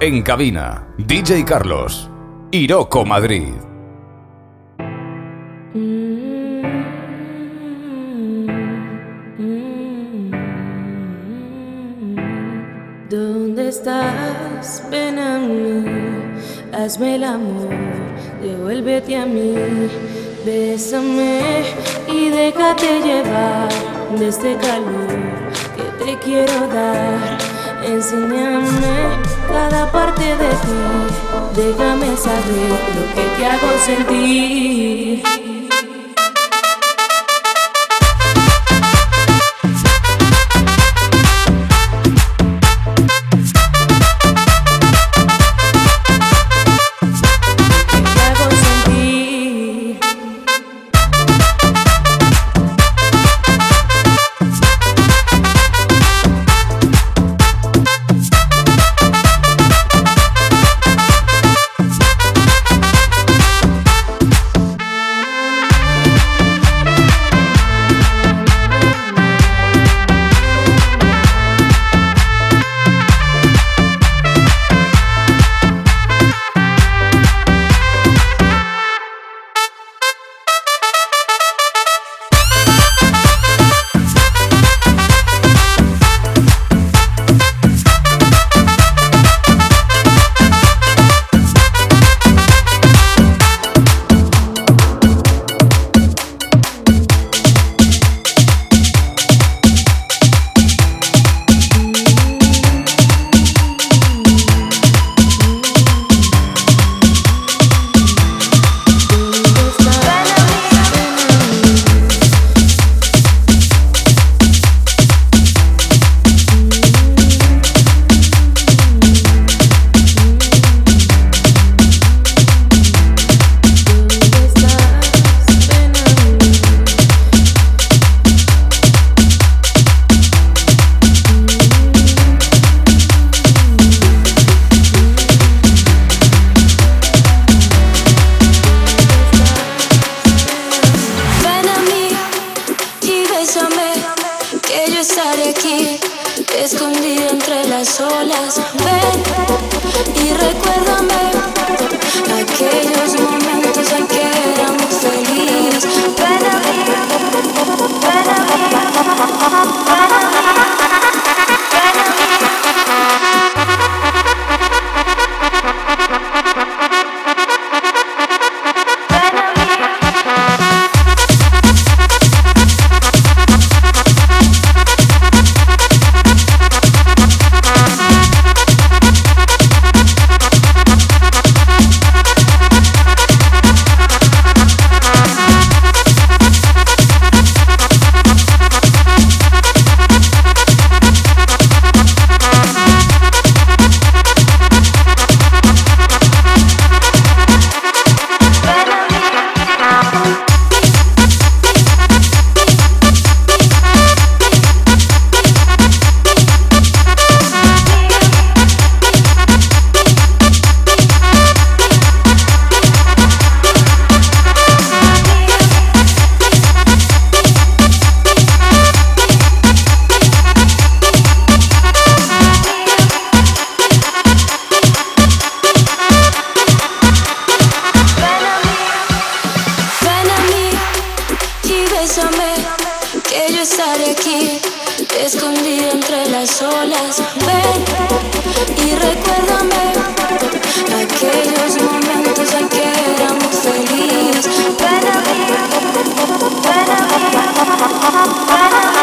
En cabina, DJ Carlos, Iroco Madrid. Y déjate llevar de este calor que te quiero dar. Enséñame cada parte de ti. Déjame saber lo que te hago sentir. entre las olas. Ven y recuérdame. y bésame, que yo estaré aquí, escondida entre las olas. Ven y recuérdame aquellos momentos en que éramos felices. Ven a mí, ven a mí, ven a mí.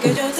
que yo te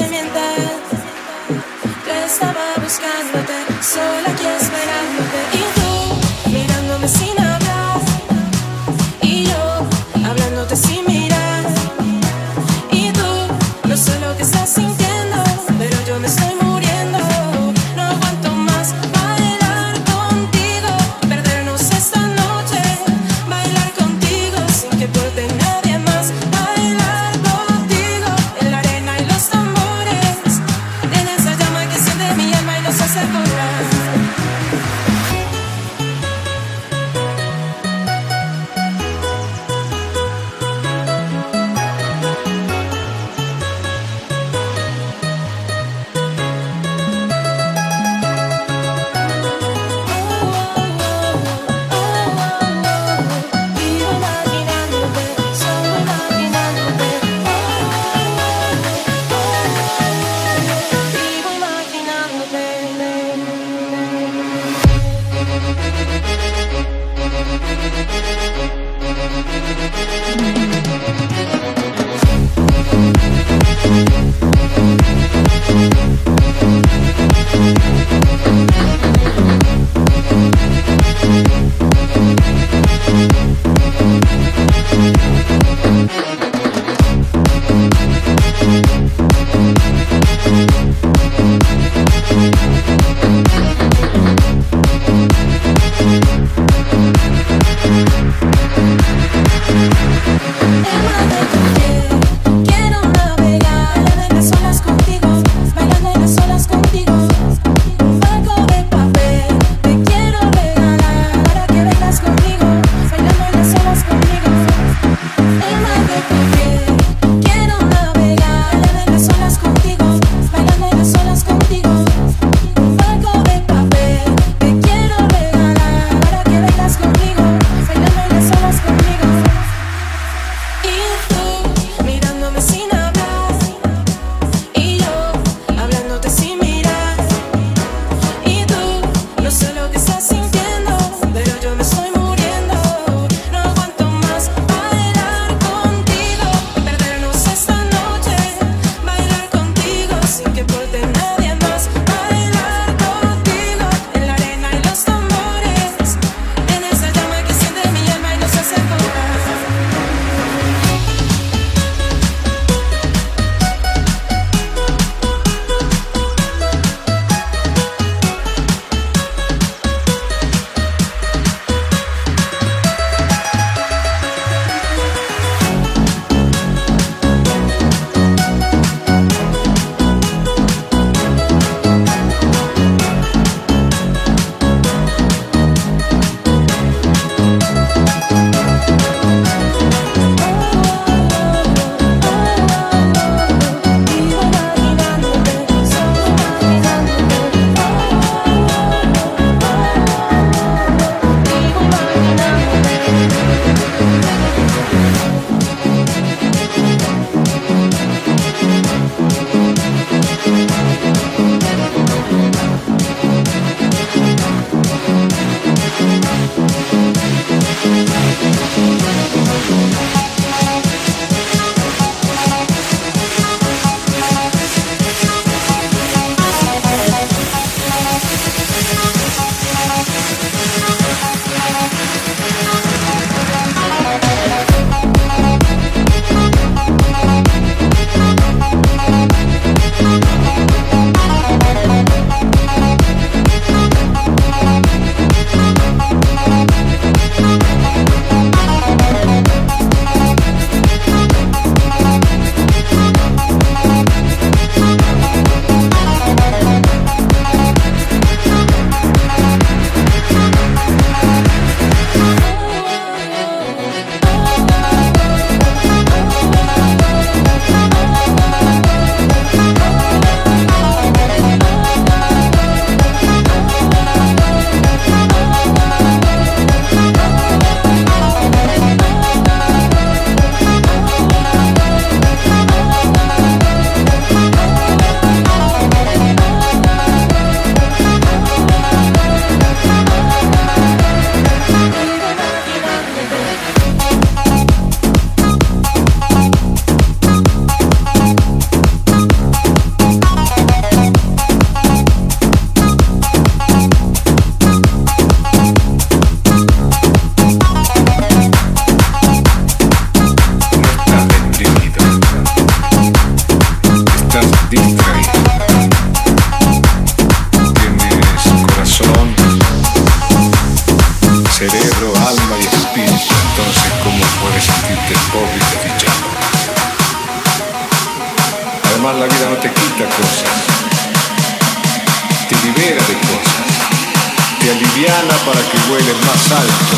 y aliviala para que vueles más alto,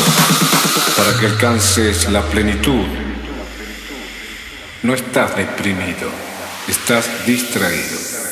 para que alcances la plenitud. No estás deprimido, estás distraído.